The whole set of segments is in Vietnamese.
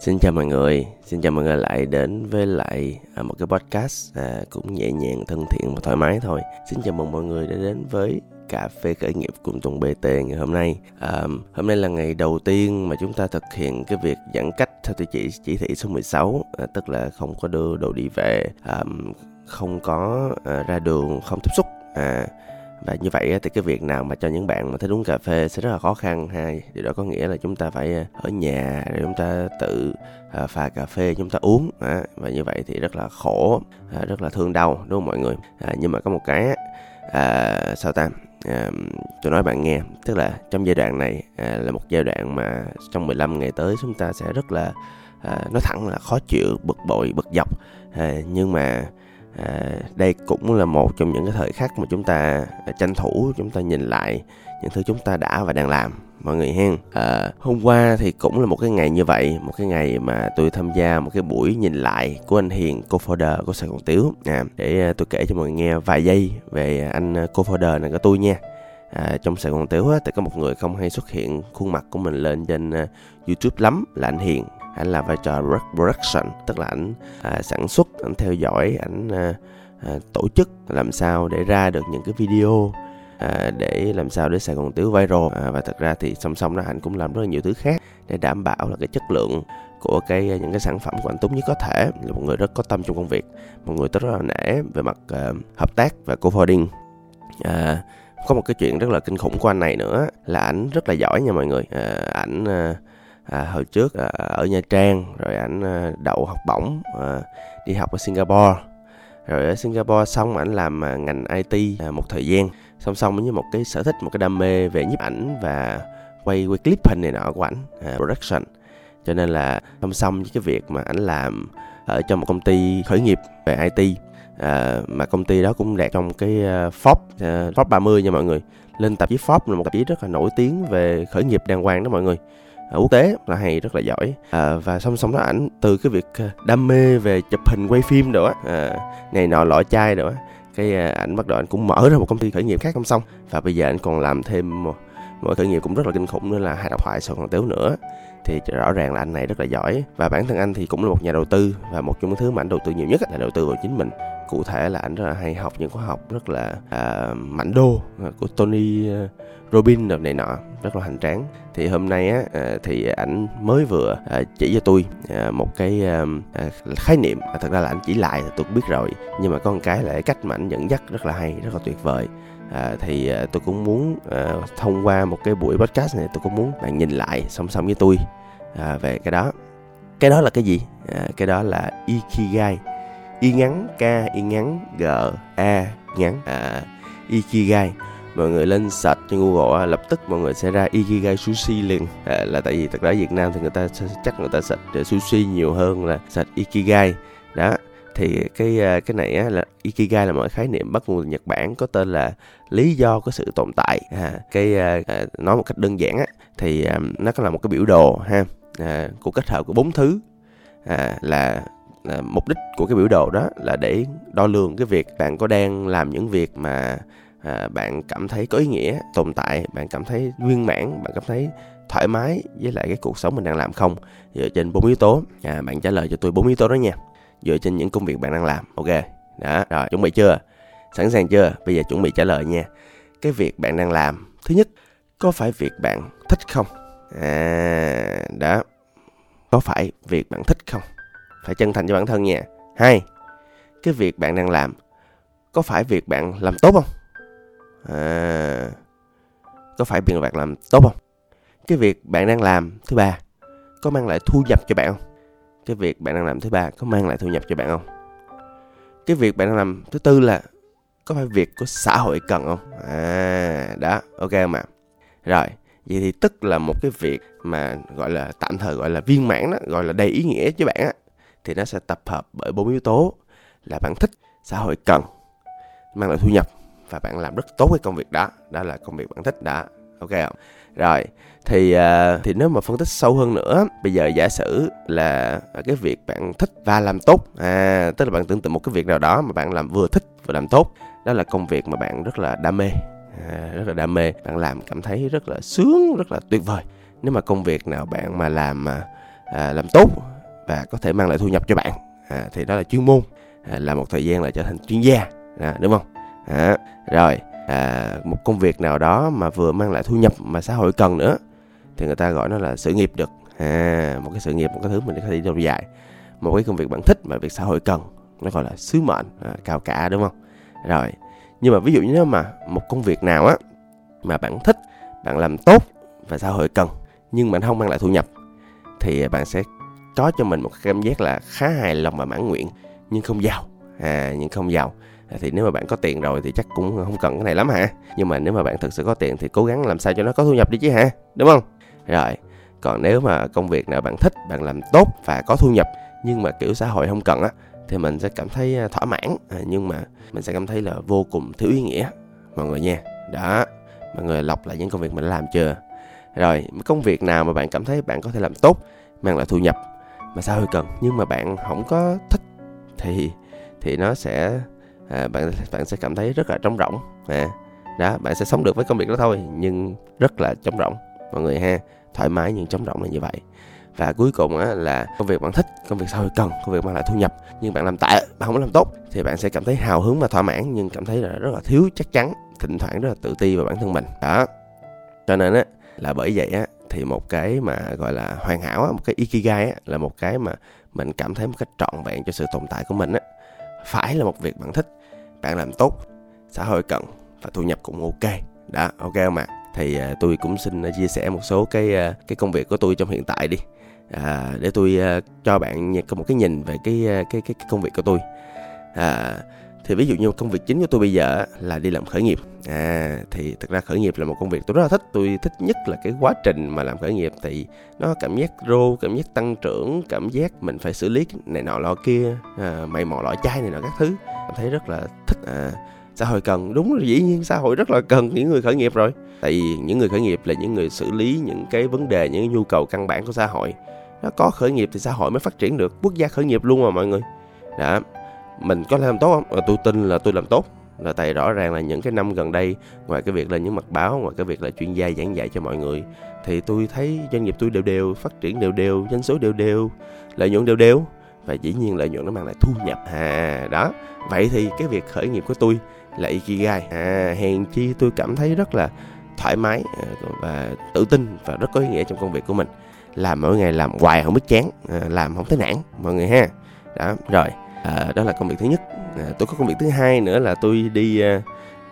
Xin chào mọi người, xin chào mọi người lại đến với lại à, một cái podcast à, cũng nhẹ nhàng, thân thiện và thoải mái thôi. Xin chào mừng mọi người đã đến với cà phê khởi nghiệp cùng Tùng BT ngày hôm nay. À, hôm nay là ngày đầu tiên mà chúng ta thực hiện cái việc giãn cách theo tiêu chỉ chỉ thị số 16, à, tức là không có đưa đồ đi về, à, không có à, ra đường, không tiếp xúc. À, và như vậy thì cái việc nào mà cho những bạn mà thích uống cà phê sẽ rất là khó khăn ha. Điều đó có nghĩa là chúng ta phải ờ, ở nhà để chúng ta tự ờ, pha cà phê chúng ta uống và như vậy thì rất là khổ ờ, rất là thương đau đúng không mọi người? À, nhưng mà có một cái à, sao ta? À, tôi nói bạn nghe tức là trong giai đoạn này à, là một giai đoạn mà trong 15 ngày tới chúng ta sẽ rất là à, nói thẳng là khó chịu bực bội bực dọc. À, nhưng mà à, đây cũng là một trong những cái thời khắc mà chúng ta à, tranh thủ chúng ta nhìn lại những thứ chúng ta đã và đang làm mọi người hen. À, hôm qua thì cũng là một cái ngày như vậy một cái ngày mà tôi tham gia một cái buổi nhìn lại của anh hiền co-founder của sài gòn tiếu. À, để à, tôi kể cho mọi người nghe vài giây về anh cô co-founder này của tôi nha. À, trong sài gòn tiếu á, thì có một người không hay xuất hiện khuôn mặt của mình lên trên uh, youtube lắm là anh hiền anh làm vai trò production tức là anh à, sản xuất anh theo dõi anh à, à, tổ chức làm sao để ra được những cái video à, để làm sao để Sài Gòn Tiếu viral. À, và thật ra thì song song đó anh cũng làm rất là nhiều thứ khác để đảm bảo là cái chất lượng của cái à, những cái sản phẩm của anh tốt nhất có thể. Là một người rất có tâm trong công việc một người rất là nể về mặt uh, hợp tác và co-founding à, có một cái chuyện rất là kinh khủng của anh này nữa là ảnh rất là giỏi nha mọi người. À, ảnh uh, à, hồi trước à, ở Nha Trang rồi ảnh à, đậu học bổng à, đi học ở Singapore. Rồi ở Singapore xong ảnh làm à, ngành IT à, một thời gian. Song song với một cái sở thích một cái đam mê về nhiếp ảnh và quay quay clip hình này nọ của ảnh à, production. Cho nên là song song với cái việc mà ảnh làm ở trong một công ty khởi nghiệp về IT à, mà công ty đó cũng đạt trong cái uh, Forbes uh, Forbes 30 nha mọi người. Lên tạp chí Forbes là một tạp chí rất là nổi tiếng về khởi nghiệp đàng hoàng đó mọi người. À, quốc tế là hay rất là giỏi. À, và song song đó ảnh từ cái việc à, đam mê về chụp hình quay phim nữa à, này nọ lọ chai nữa cái à, ảnh bắt đầu ảnh cũng mở ra một công ty khởi nghiệp khác song song. Và bây giờ ảnh còn làm thêm một, một khởi nghiệp cũng rất là kinh khủng nữa là hai độc thoại sau còn tếu nữa thì rõ ràng là anh này rất là giỏi. Và bản thân anh thì cũng là một nhà đầu tư và một trong những thứ mà anh đầu tư nhiều nhất là đầu tư vào chính mình. Cụ thể là anh rất là hay học những khóa học rất là uh, mạnh đô à, của Tony à, Robin rồi này nọ rất là hoành tráng. Thì hôm nay á thì ảnh mới vừa chỉ cho tôi một cái khái niệm. Thật ra là ảnh chỉ lại tôi cũng biết rồi nhưng mà có một cái là cái cách mà ảnh dẫn dắt rất là hay rất là tuyệt vời à, thì à, tôi cũng muốn à, thông qua một cái buổi podcast này tôi cũng muốn bạn nhìn lại song song với tôi à, về cái đó. Cái đó là cái gì? À, cái đó là ikigai. Y ngắn k y ngắn g a ngắn. À, ikigai. Mọi người lên search trên Google lập tức mọi người sẽ ra Ikigai Sushi liền. À, là tại vì thật ra Việt Nam thì người ta chắc người ta search sushi nhiều hơn là search Ikigai. Đó thì cái à, cái này á, là Ikigai là một khái niệm bắt nguồn từ Nhật Bản có tên là lý do của sự tồn tại à, cái à, nói một cách đơn giản á, thì à, nó có là một cái biểu đồ ha à, của kết hợp của bốn thứ. À, là à, mục đích của cái biểu đồ đó là để đo lường cái việc bạn có đang làm những việc mà à, bạn cảm thấy có ý nghĩa tồn tại bạn cảm thấy viên mãn bạn cảm thấy thoải mái với lại cái cuộc sống mình đang làm không. Dựa trên bốn yếu tố. À, bạn trả lời cho tôi bốn yếu tố đó nha dựa trên những công việc bạn đang làm. Ok đó rồi chuẩn bị chưa? Sẵn sàng chưa? Bây giờ chuẩn bị trả lời nha. Cái việc bạn đang làm thứ nhất có phải việc bạn thích không? À đó có phải việc bạn thích không? Phải chân thành cho bản thân nha. Hai cái việc bạn đang làm có phải việc bạn làm tốt không? À, có phải việc bạn làm tốt không? Cái việc bạn đang làm thứ ba có mang lại thu nhập cho bạn không? Cái việc bạn đang làm thứ ba có mang lại thu nhập cho bạn không? Cái việc bạn đang làm thứ tư là có phải việc của xã hội cần không? À đó, ok không ạ? Rồi, vậy thì tức là một cái việc mà gọi là, tạm thời gọi là viên mãn đó, gọi là đầy ý nghĩa cho bạn á, thì nó sẽ tập hợp bởi bốn yếu tố là bạn thích, xã hội cần, mang lại thu nhập và bạn làm rất tốt cái công việc đó. Đó là công việc bạn thích đã ok không? Rồi thì uh, thì nếu mà phân tích sâu hơn nữa bây giờ giả sử là à, cái việc bạn thích và làm tốt à tức là bạn tưởng tượng một cái việc nào đó mà bạn làm vừa thích vừa làm tốt đó là công việc mà bạn rất là đam mê à, rất là đam mê bạn làm cảm thấy rất là sướng rất là tuyệt vời. Nếu mà công việc nào bạn mà làm mà à, làm tốt và có thể mang lại thu nhập cho bạn à, thì đó là chuyên môn à, làm một thời gian là trở thành chuyên gia à, đúng không? À, rồi à, một công việc nào đó mà vừa mang lại thu nhập mà xã hội cần nữa thì người ta gọi nó là sự nghiệp được. À, một cái sự nghiệp một cái thứ mình có thể lâu dài. Một cái công việc bạn thích mà việc xã hội cần nó gọi là sứ mệnh à, cao cả đúng không? Rồi nhưng mà ví dụ như nếu mà một công việc nào á mà bạn thích bạn làm tốt và xã hội cần nhưng bạn không mang lại thu nhập thì bạn sẽ có cho mình một cảm giác là khá hài lòng và mãn nguyện nhưng không giàu. À nhưng không giàu. À, thì nếu mà bạn có tiền rồi thì chắc cũng không cần cái này lắm hả? Nhưng mà nếu mà bạn thực sự có tiền thì cố gắng làm sao cho nó có thu nhập đi chứ hả? Đúng không? Rồi còn nếu mà công việc nào bạn thích bạn làm tốt và có thu nhập nhưng mà kiểu xã hội không cần á thì mình sẽ cảm thấy à, thỏa mãn. À, nhưng mà mình sẽ cảm thấy là vô cùng thiếu ý nghĩa mọi người nha. Đó mọi người lọc lại những công việc mình đã làm chưa? Rồi công việc nào mà bạn cảm thấy bạn có thể làm tốt mang lại thu nhập mà xã hội cần nhưng mà bạn không có thích thì thì nó sẽ à, bạn bạn sẽ cảm thấy rất là trống rỗng. À, đó bạn sẽ sống được với công việc đó thôi nhưng rất là trống rỗng mọi người ha thoải mái nhưng trống rộng là như vậy. Và cuối cùng á, là công việc bạn thích công việc xã hội cần công việc mang lại thu nhập. Nhưng bạn làm tệ bạn không làm tốt thì bạn sẽ cảm thấy hào hứng và thỏa mãn nhưng cảm thấy là rất là thiếu chắc chắn thỉnh thoảng rất là tự ti vào bản thân mình. Đó. Cho nên á là bởi vậy á thì một cái mà gọi là hoàn hảo á, một cái ikigai á, là một cái mà mình cảm thấy một cách trọn vẹn cho sự tồn tại của mình á phải là một việc bạn thích. Bạn làm tốt xã hội cần và thu nhập cũng ok. Đó ok không ạ? Thì à, tôi cũng xin à, chia sẻ một số cái à, cái công việc của tôi trong hiện tại đi. À, để tôi cho bạn có một cái nhìn về cái, cái cái cái công việc của tôi. À, thì ví dụ như công việc chính của tôi bây giờ là đi làm khởi nghiệp. À thì thực ra khởi nghiệp là một công việc tôi rất là thích. Tôi thích nhất là cái quá trình mà làm khởi nghiệp. Thì nó cảm giác rô cảm giác tăng trưởng cảm giác mình phải xử lý này nọ lọ kia à, mày mò lọ chai này nọ các thứ. Cảm thấy rất là thích à, xã hội cần. Đúng là dĩ nhiên xã hội rất là cần những người khởi nghiệp rồi. Tại vì những người khởi nghiệp là những người xử lý những cái vấn đề, những nhu cầu căn bản của xã hội. Nó có khởi nghiệp thì xã hội mới phát triển được. Quốc gia khởi nghiệp luôn mà mọi người. Đó. Mình có làm tốt không? Ờ, tôi tin là tôi làm tốt. Là tại rõ ràng là những cái năm gần đây, ngoài cái việc là những mặt báo, ngoài cái việc là chuyên gia giảng dạy cho mọi người, thì tôi thấy doanh nghiệp tôi đều đều, phát triển đều đều, doanh số đều đều, lợi nhuận đều đều. Và dĩ nhiên lợi nhuận nó mang lại thu nhập. À đó. Vậy thì cái việc khởi nghiệp của tôi là ikigai. À hèn chi tôi cảm thấy rất là thoải mái à, và tự tin và rất có ý nghĩa trong công việc của mình. Làm mỗi ngày làm hoài không biết chán à, làm không thấy nản mọi người ha. Đó rồi à, đó là công việc thứ nhất. À, tôi có công việc thứ hai nữa là tôi đi à,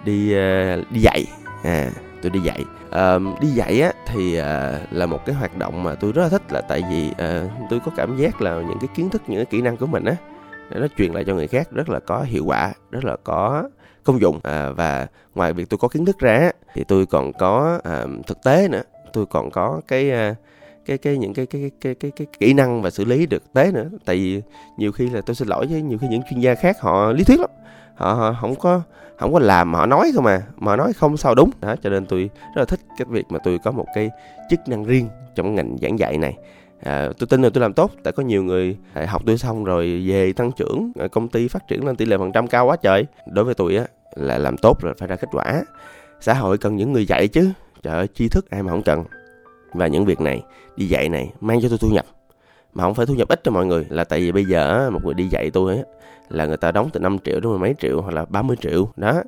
đi à, đi dạy. À tôi đi dạy. À, đi dạy á thì à, là một cái hoạt động mà tôi rất là thích là tại vì à, tôi có cảm giác là những cái kiến thức những cái kỹ năng của mình á để nó truyền lại cho người khác rất là có hiệu quả rất là có công dụng. À, và ngoài việc tôi có kiến thức ra thì tôi còn có à, thực tế nữa. Tôi còn có cái à, cái cái những cái cái cái cái cái, cái kỹ năng và xử lý được tế nữa. Tại vì nhiều khi là tôi xin lỗi với nhiều khi những chuyên gia khác họ lý thuyết lắm. Họ, họ không có không có làm mà họ nói không mà mà nói không sao đúng. Đó cho nên tôi rất là thích cái việc mà tôi có một cái chức năng riêng trong ngành giảng dạy này à, tôi tin là tôi làm tốt tại có nhiều người à, học tôi xong rồi về tăng trưởng à, công ty phát triển lên tỷ lệ phần trăm cao quá trời. Đối với tôi á là làm tốt rồi phải ra kết quả. Xã hội cần những người dạy chứ. Trời ơi tri thức ai mà không cần. Và những việc này đi dạy này mang cho tôi thu nhập. Mà không phải thu nhập ít cho mọi người là tại vì bây giờ một người đi dạy tôi ấy, là người ta đóng từ 5 triệu đến mười mấy triệu hoặc là 30 triệu. Đó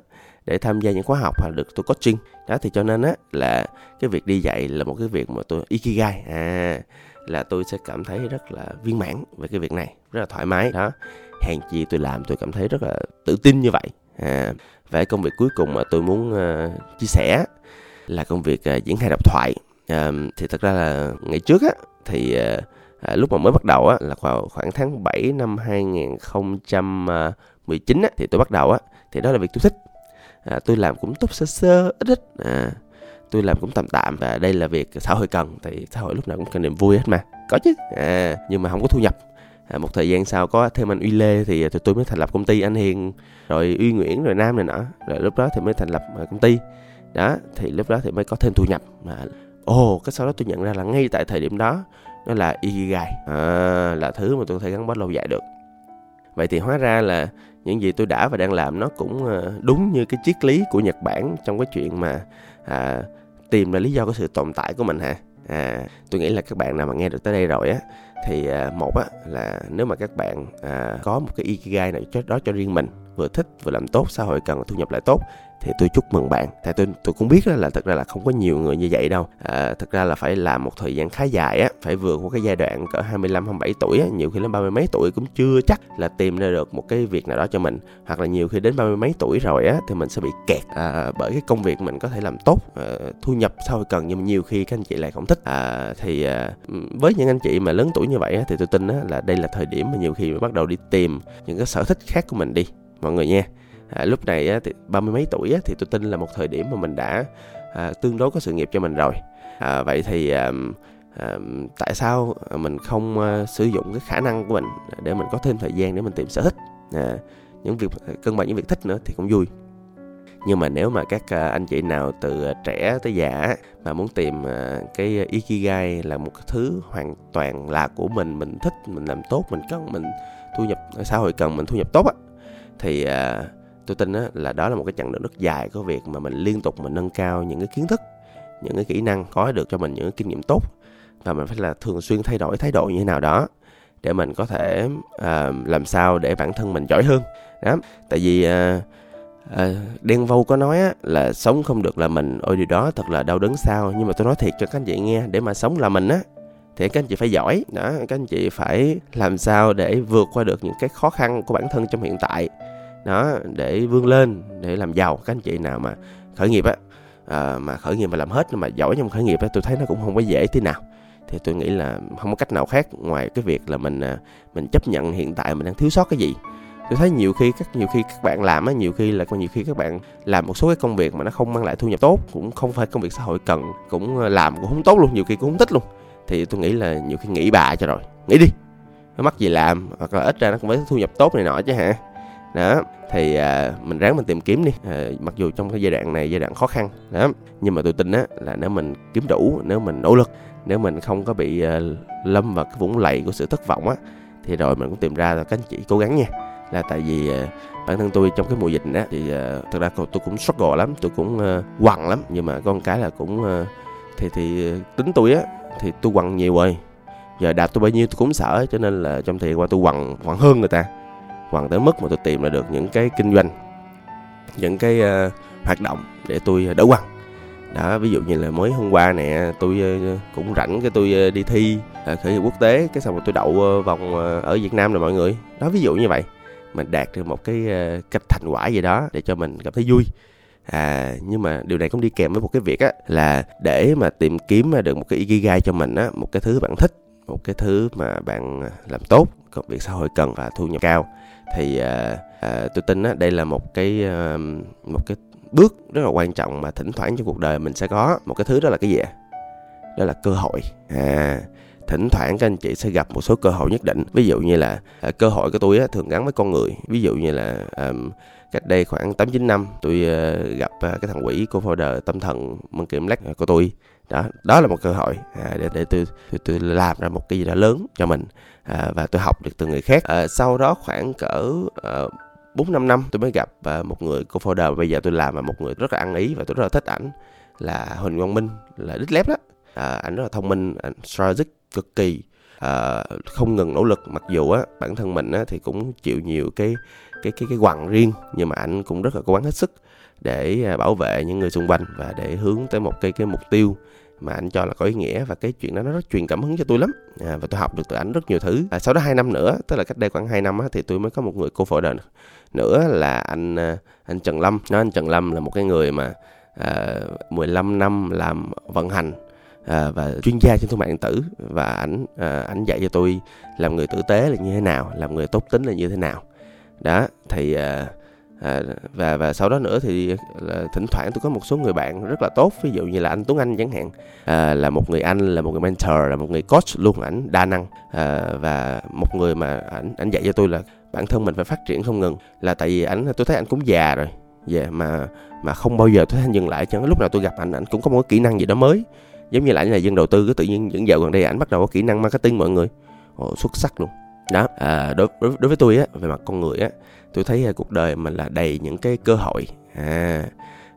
để tham gia những khóa học hoặc được tôi coaching. Đó thì cho nên á là cái việc đi dạy là một cái việc mà tôi ikigai. À là tôi sẽ cảm thấy rất là viên mãn về cái việc này rất là thoải mái. Đó hàng chi tôi làm tôi cảm thấy rất là tự tin như vậy. À và công việc cuối cùng mà tôi muốn uh, chia sẻ là công việc uh, diễn hài độc thoại. À, thì thật ra là ngày trước á thì à, lúc mà mới bắt đầu á là vào khoảng tháng 7 năm 2019 á thì tôi bắt đầu á thì đó là việc tôi thích. À, tôi làm cũng tốt sơ sơ ít ít à, tôi làm cũng tạm tạm và đây là việc xã hội cần thì xã hội lúc nào cũng cần niềm vui hết mà. Có chứ. À, nhưng mà không có thu nhập. À, một thời gian sau có thêm anh uy lê thì à, tụi tôi mới thành lập công ty anh hiền rồi uy nguyễn rồi nam này nọ. Rồi lúc đó thì mới thành lập à, công ty. Đó thì lúc đó thì mới có thêm thu nhập mà. Ồ cái sau đó tôi nhận ra là ngay tại thời điểm đó nó là ikigai. À, là thứ mà tôi có thể gắn bó lâu dài được. Vậy thì hóa ra là những gì tôi đã và đang làm nó cũng à, đúng như cái triết lý của nhật bản trong cái chuyện mà à, tìm ra lý do của sự tồn tại của mình hả? À tôi nghĩ là các bạn nào mà nghe được tới đây rồi á thì à, một á là nếu mà các bạn à, có một cái ikigai nào đó cho riêng mình vừa thích vừa làm tốt xã hội cần thu nhập lại tốt thì tôi chúc mừng bạn. Tại tôi tôi cũng biết là thật ra là không có nhiều người như vậy đâu. À, thật ra là phải làm một thời gian khá dài á phải vượt qua cái giai đoạn cỡ 25 27 tuổi á. Nhiều khi đến ba mươi mấy tuổi cũng chưa chắc là tìm ra được một cái việc nào đó cho mình. Hoặc là nhiều khi đến ba mươi mấy tuổi rồi á thì mình sẽ bị kẹt à, bởi cái công việc mình có thể làm tốt à, thu nhập sau cần. Nhưng mà nhiều khi các anh chị lại không thích. À, thì à, với những anh chị mà lớn tuổi như vậy á, thì tôi tin á, là đây là thời điểm mà nhiều khi mình bắt đầu đi tìm những cái sở thích khác của mình đi mọi người nha à, lúc này á, thì ba mươi mấy tuổi á, thì tôi tin là một thời điểm mà mình đã à, tương đối có sự nghiệp cho mình rồi. À, vậy thì à, à, tại sao mình không à, sử dụng cái khả năng của mình để mình có thêm thời gian để mình tìm sở thích? À, những việc à, cân bằng những việc thích nữa thì cũng vui. Nhưng mà nếu mà các à, anh chị nào từ trẻ tới già mà muốn tìm à, cái ikigai là một thứ hoàn toàn là của mình mình thích mình làm tốt mình cần mình thu nhập xã hội cần mình thu nhập tốt á thì tôi tin á, là đó là một cái chặng đường rất dài của việc mà mình liên tục mình nâng cao những cái kiến thức những cái kỹ năng có được cho mình những cái kinh nghiệm tốt. Và mình phải là thường xuyên thay đổi thái độ như thế nào đó để mình có thể uh, làm sao để bản thân mình giỏi hơn. Đó tại vì uh, uh, đen vâu có nói á, là sống không được là mình ôi điều đó thật là đau đớn sao? Nhưng mà tôi nói thiệt cho các anh chị nghe để mà sống là mình á thì các anh chị phải giỏi. Đó các anh chị phải làm sao để vượt qua được những cái khó khăn của bản thân trong hiện tại đó để vươn lên để làm giàu. Các anh chị nào mà khởi nghiệp á à, mà khởi nghiệp mà làm hết mà giỏi trong khởi nghiệp á tôi thấy nó cũng không có dễ thế nào. Thì tôi nghĩ là không có cách nào khác ngoài cái việc là mình à, mình chấp nhận hiện tại mình đang thiếu sót cái gì. Tôi thấy nhiều khi các nhiều khi các bạn làm á nhiều khi là nhiều khi các bạn làm một số cái công việc mà nó không mang lại thu nhập tốt cũng không phải công việc xã hội cần cũng à, làm cũng không tốt luôn nhiều khi cũng không thích luôn. Thì tôi nghĩ là nhiều khi nghĩ bà cho rồi nghĩ đi. Nó mắc gì làm hoặc là ít ra nó cũng phải thu nhập tốt này nọ chứ hả? Đó thì à, mình ráng mình tìm kiếm đi. À, mặc dù trong cái giai đoạn này giai đoạn khó khăn đó. Nhưng mà tôi tin á là nếu mình kiếm đủ nếu mình nỗ lực nếu mình không có bị à, lâm vào cái vũng lầy của sự thất vọng á thì rồi mình cũng tìm ra là các anh chị cố gắng nha. Là tại vì à, bản thân tôi trong cái mùa dịch đó thì à, thật ra tôi cũng struggle lắm tôi cũng à, quằn lắm. Nhưng mà con cái là cũng à, thì thì à, tính tôi á thì tôi quằn nhiều rồi. Giờ đạt tôi bao nhiêu tôi cũng sợ cho nên là trong thời gian qua tôi quằn quằn hơn người ta hoàn tới mức mà tôi tìm ra được những cái kinh doanh những cái uh, hoạt động để tôi ờ, đỡ quăng đó ví dụ như là mới hôm qua nè tôi uh, cũng rảnh cái tôi uh, đi thi uh, khởi nghiệp quốc tế cái xong rồi tôi đậu uh, vòng uh, ở Việt Nam rồi mọi người. Đó ví dụ như vậy. Mình đạt được một cái uh, cách thành quả gì đó để cho mình cảm thấy vui. À nhưng mà điều này cũng đi kèm với một cái việc á là để mà tìm kiếm được một cái ikigai cho mình á một cái thứ bạn thích một cái thứ mà bạn làm tốt công việc xã hội cần và thu nhập cao thì à, à, tôi tin á đây là một cái à, một cái bước rất là quan trọng mà thỉnh thoảng trong cuộc đời mình sẽ có. Một cái thứ đó là cái gì ạ? Đó là cơ hội. À thỉnh thoảng các anh chị sẽ gặp một số cơ hội nhất định. Ví dụ như là à, cơ hội của tôi á, thường gắn với con người. Ví dụ như là à, cách đây khoảng tám chín năm tôi à, gặp à, cái thằng quỷ của folder tâm thần mân kiểm lách à, của tôi. Đó đó là một cơ hội à, để để tôi, tôi tôi làm ra một cái gì đó lớn cho mình à, và tôi học được từ người khác. À, sau đó khoảng cỡ à, 4 5 năm tôi mới gặp à, một người cô folder bây giờ tôi làm là một người rất là ăn ý và tôi rất là thích ảnh là Huỳnh Quang Minh là đích lép đó. À, ảnh rất là thông minh strategic cực kỳ à, không ngừng nỗ lực. Mặc dù á bản thân mình á thì cũng chịu nhiều cái cái cái cái quằn riêng nhưng mà anh cũng rất là cố gắng hết sức để à, bảo vệ những người xung quanh và để hướng tới một cái cái mục tiêu mà anh cho là có ý nghĩa. Và cái chuyện đó nó rất truyền cảm hứng cho tôi lắm. À, và tôi học được từ ảnh rất nhiều thứ. À, sau đó hai năm nữa tức là cách đây khoảng 2 năm á, thì tôi mới có một người cô phổi đền nữa là anh à, anh Trần Lâm. Nó anh Trần Lâm là một cái người mà à, 15 năm làm vận hành à, và chuyên gia trên thương mại điện tử. Và ảnh à, ảnh dạy cho tôi làm người tử tế là như thế nào làm người tốt tính là như thế nào. Đó thì à, à, và và sau đó nữa thì là, thỉnh thoảng tôi có một số người bạn rất là tốt ví dụ như là anh Tuấn Anh chẳng hạn. À, là một người anh là một người mentor là một người coach luôn ảnh đa năng. À, và một người mà ảnh ảnh dạy cho tôi là bản thân mình phải phát triển không ngừng. Là tại vì ảnh tôi thấy ảnh cũng già rồi. Về yeah, mà mà không bao giờ tôi thấy anh dừng lại. Chứ lúc nào tôi gặp ảnh ảnh cũng có một cái kỹ năng gì đó mới giống như là anh là dân đầu tư cứ tự nhiên những dạo gần đây ảnh bắt đầu có kỹ năng marketing mọi người. Ồ, xuất sắc luôn. Đó à, đối, đối đối với tôi á về mặt con người á tôi thấy uh, cuộc đời mình là đầy những cái cơ hội. À,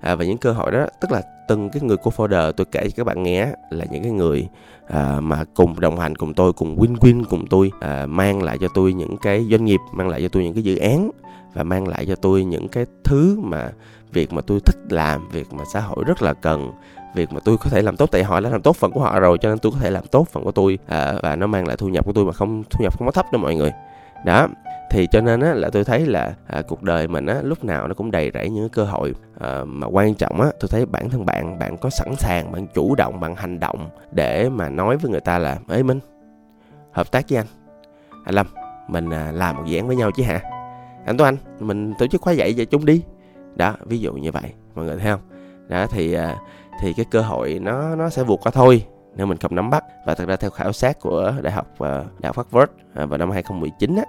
à, và những cơ hội đó tức là từng cái người co-founder tôi kể cho các bạn nghe là những cái người à, mà cùng đồng hành cùng tôi cùng win win cùng tôi à, mang lại cho tôi những cái doanh nghiệp mang lại cho tôi những cái dự án và mang lại cho tôi những cái thứ mà việc mà tôi thích làm việc mà xã hội rất là cần việc mà tôi có thể làm tốt tại họ đã làm tốt phần của họ rồi cho nên tôi có thể làm tốt phần của tôi à, và nó mang lại thu nhập của tôi mà không thu nhập không có thấp đâu mọi người. Đó thì cho nên á, là tôi thấy là à, cuộc đời mình á, lúc nào nó cũng đầy rẫy những cơ hội à, mà quan trọng á tôi thấy bản thân bạn bạn có sẵn sàng bạn chủ động bạn hành động để mà nói với người ta là ấy minh hợp tác với anh. Anh lâm mình à, làm một dự án với nhau chứ hả? Anh tuấn anh mình tổ chức khóa dạy cho chung đi. Đó ví dụ như vậy mọi người thấy không? Đó thì à, thì cái cơ hội nó nó sẽ vụt qua thôi nếu mình không nắm bắt. Và thật ra theo khảo sát của đại học ờ, đại học Harvard ờ, vào năm 2019 á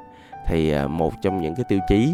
thì ờ, một trong những cái tiêu chí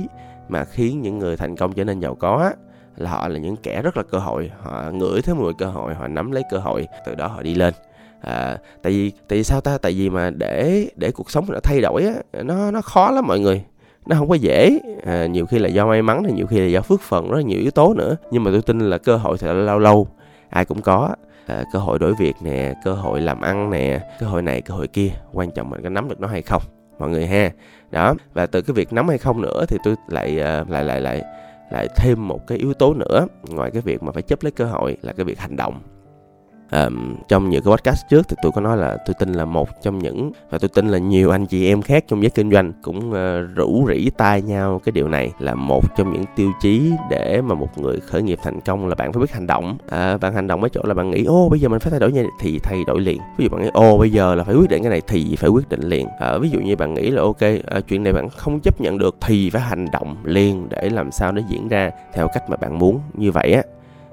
mà khiến những người thành công trở nên giàu có á, là họ là những kẻ rất là cơ hội. Họ ngửi thấy mùi cơ hội họ nắm lấy cơ hội từ đó họ đi lên. À, tại vì tại vì sao ta? Tại vì mà để để cuộc sống nó thay đổi á nó nó khó lắm mọi người. Nó không có dễ. À, nhiều khi là do may mắn thì nhiều khi là do phước phần rất nhiều yếu tố nữa. Nhưng mà tôi tin là cơ hội sẽ lâu lâu ai cũng có. À, cơ hội đổi việc nè cơ hội làm ăn nè cơ hội này cơ hội kia quan trọng mình có nắm được nó hay không mọi người ha. Đó và từ cái việc nắm hay không nữa thì tôi lại ờ, lại lại lại lại thêm một cái yếu tố nữa. Ngoài cái việc mà phải chấp lấy cơ hội là cái việc hành động um, trong những cái podcast trước thì tôi có nói là tôi tin là một trong những và tôi tin là nhiều anh chị em khác trong giới kinh doanh cũng uh, rủ rỉ tai nhau cái điều này là một trong những tiêu chí để mà một người khởi nghiệp thành công là bạn phải biết hành động. À, bạn hành động ở chỗ là bạn nghĩ ô bây giờ mình phải thay đổi như thì thay đổi liền. Ví dụ bạn nghĩ ô bây giờ là phải quyết định cái này thì phải quyết định liền. À, ví dụ như bạn nghĩ là ok à, chuyện này bạn không chấp nhận được thì phải hành động liền để làm sao nó diễn ra theo cách mà bạn muốn. Như vậy á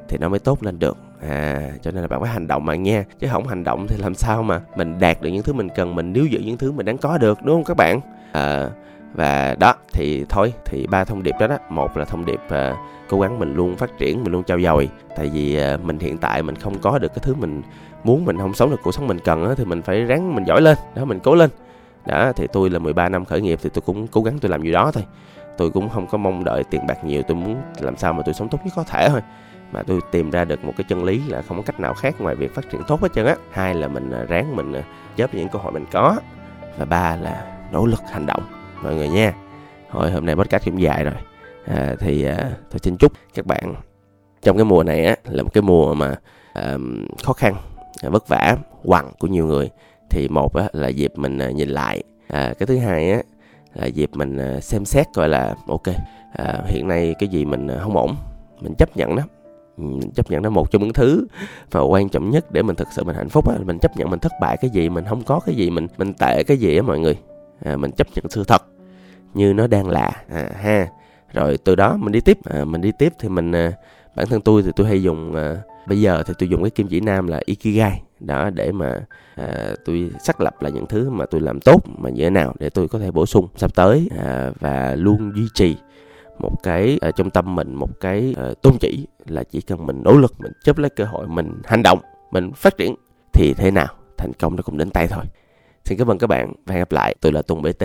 thì nó mới tốt lên được à cho nên là bạn phải hành động mà nghe chứ không hành động thì làm sao mà mình đạt được những thứ mình cần mình níu giữ những thứ mình đang có được đúng không các bạn? À, và đó thì thôi thì ba thông điệp đó đó. Một là thông điệp à, cố gắng mình luôn phát triển mình luôn trao dồi. Tại vì à, mình hiện tại mình không có được cái thứ mình muốn mình không sống được cuộc sống mình cần á, thì mình phải ráng mình giỏi lên đó mình cố lên. Đó thì tôi là 13 năm khởi nghiệp thì tôi cũng cố gắng tôi làm gì đó thôi. Tôi cũng không có mong đợi tiền bạc nhiều tôi muốn làm sao mà tôi sống tốt nhất có thể thôi mà tôi tìm ra được một cái chân lý là không có cách nào khác ngoài việc phát triển tốt hết trơn á. Hai là mình à, ráng mình à, chớp những cơ hội mình có. Và ba là nỗ lực hành động. Mọi người nha. Hồi hôm nay podcast cũng dài rồi. À, thì à, tôi xin chúc các bạn trong cái mùa này á là một cái mùa mà à, khó khăn à, vất vả quằn của nhiều người. Thì một á, là dịp mình à, nhìn lại. À, cái thứ hai á là dịp mình à, xem xét coi là ok à, hiện nay cái gì mình à, không ổn mình chấp nhận đó chấp nhận nó một trong những thứ và quan trọng nhất để mình thực sự mình hạnh phúc á mình chấp nhận mình thất bại cái gì mình không có cái gì mình mình tệ cái gì á mọi người. À, mình chấp nhận sự thật như nó đang là. À, ha. Rồi từ đó mình đi tiếp. À, mình đi tiếp thì mình à, bản thân tôi thì tôi hay dùng à, bây giờ thì tôi dùng cái kim chỉ nam là ikigai. Đó để mà à, tôi xác lập là những thứ mà tôi làm tốt mà như thế nào để tôi có thể bổ sung sắp tới. À, và luôn duy trì một cái ờ, uh, trong tâm mình một cái uh, tôn chỉ là chỉ cần mình nỗ lực mình chấp lấy cơ hội mình hành động mình phát triển thì thế nào thành công nó cũng đến tay thôi. Xin cảm ơn các bạn và hẹn gặp lại. Tôi là tùng bt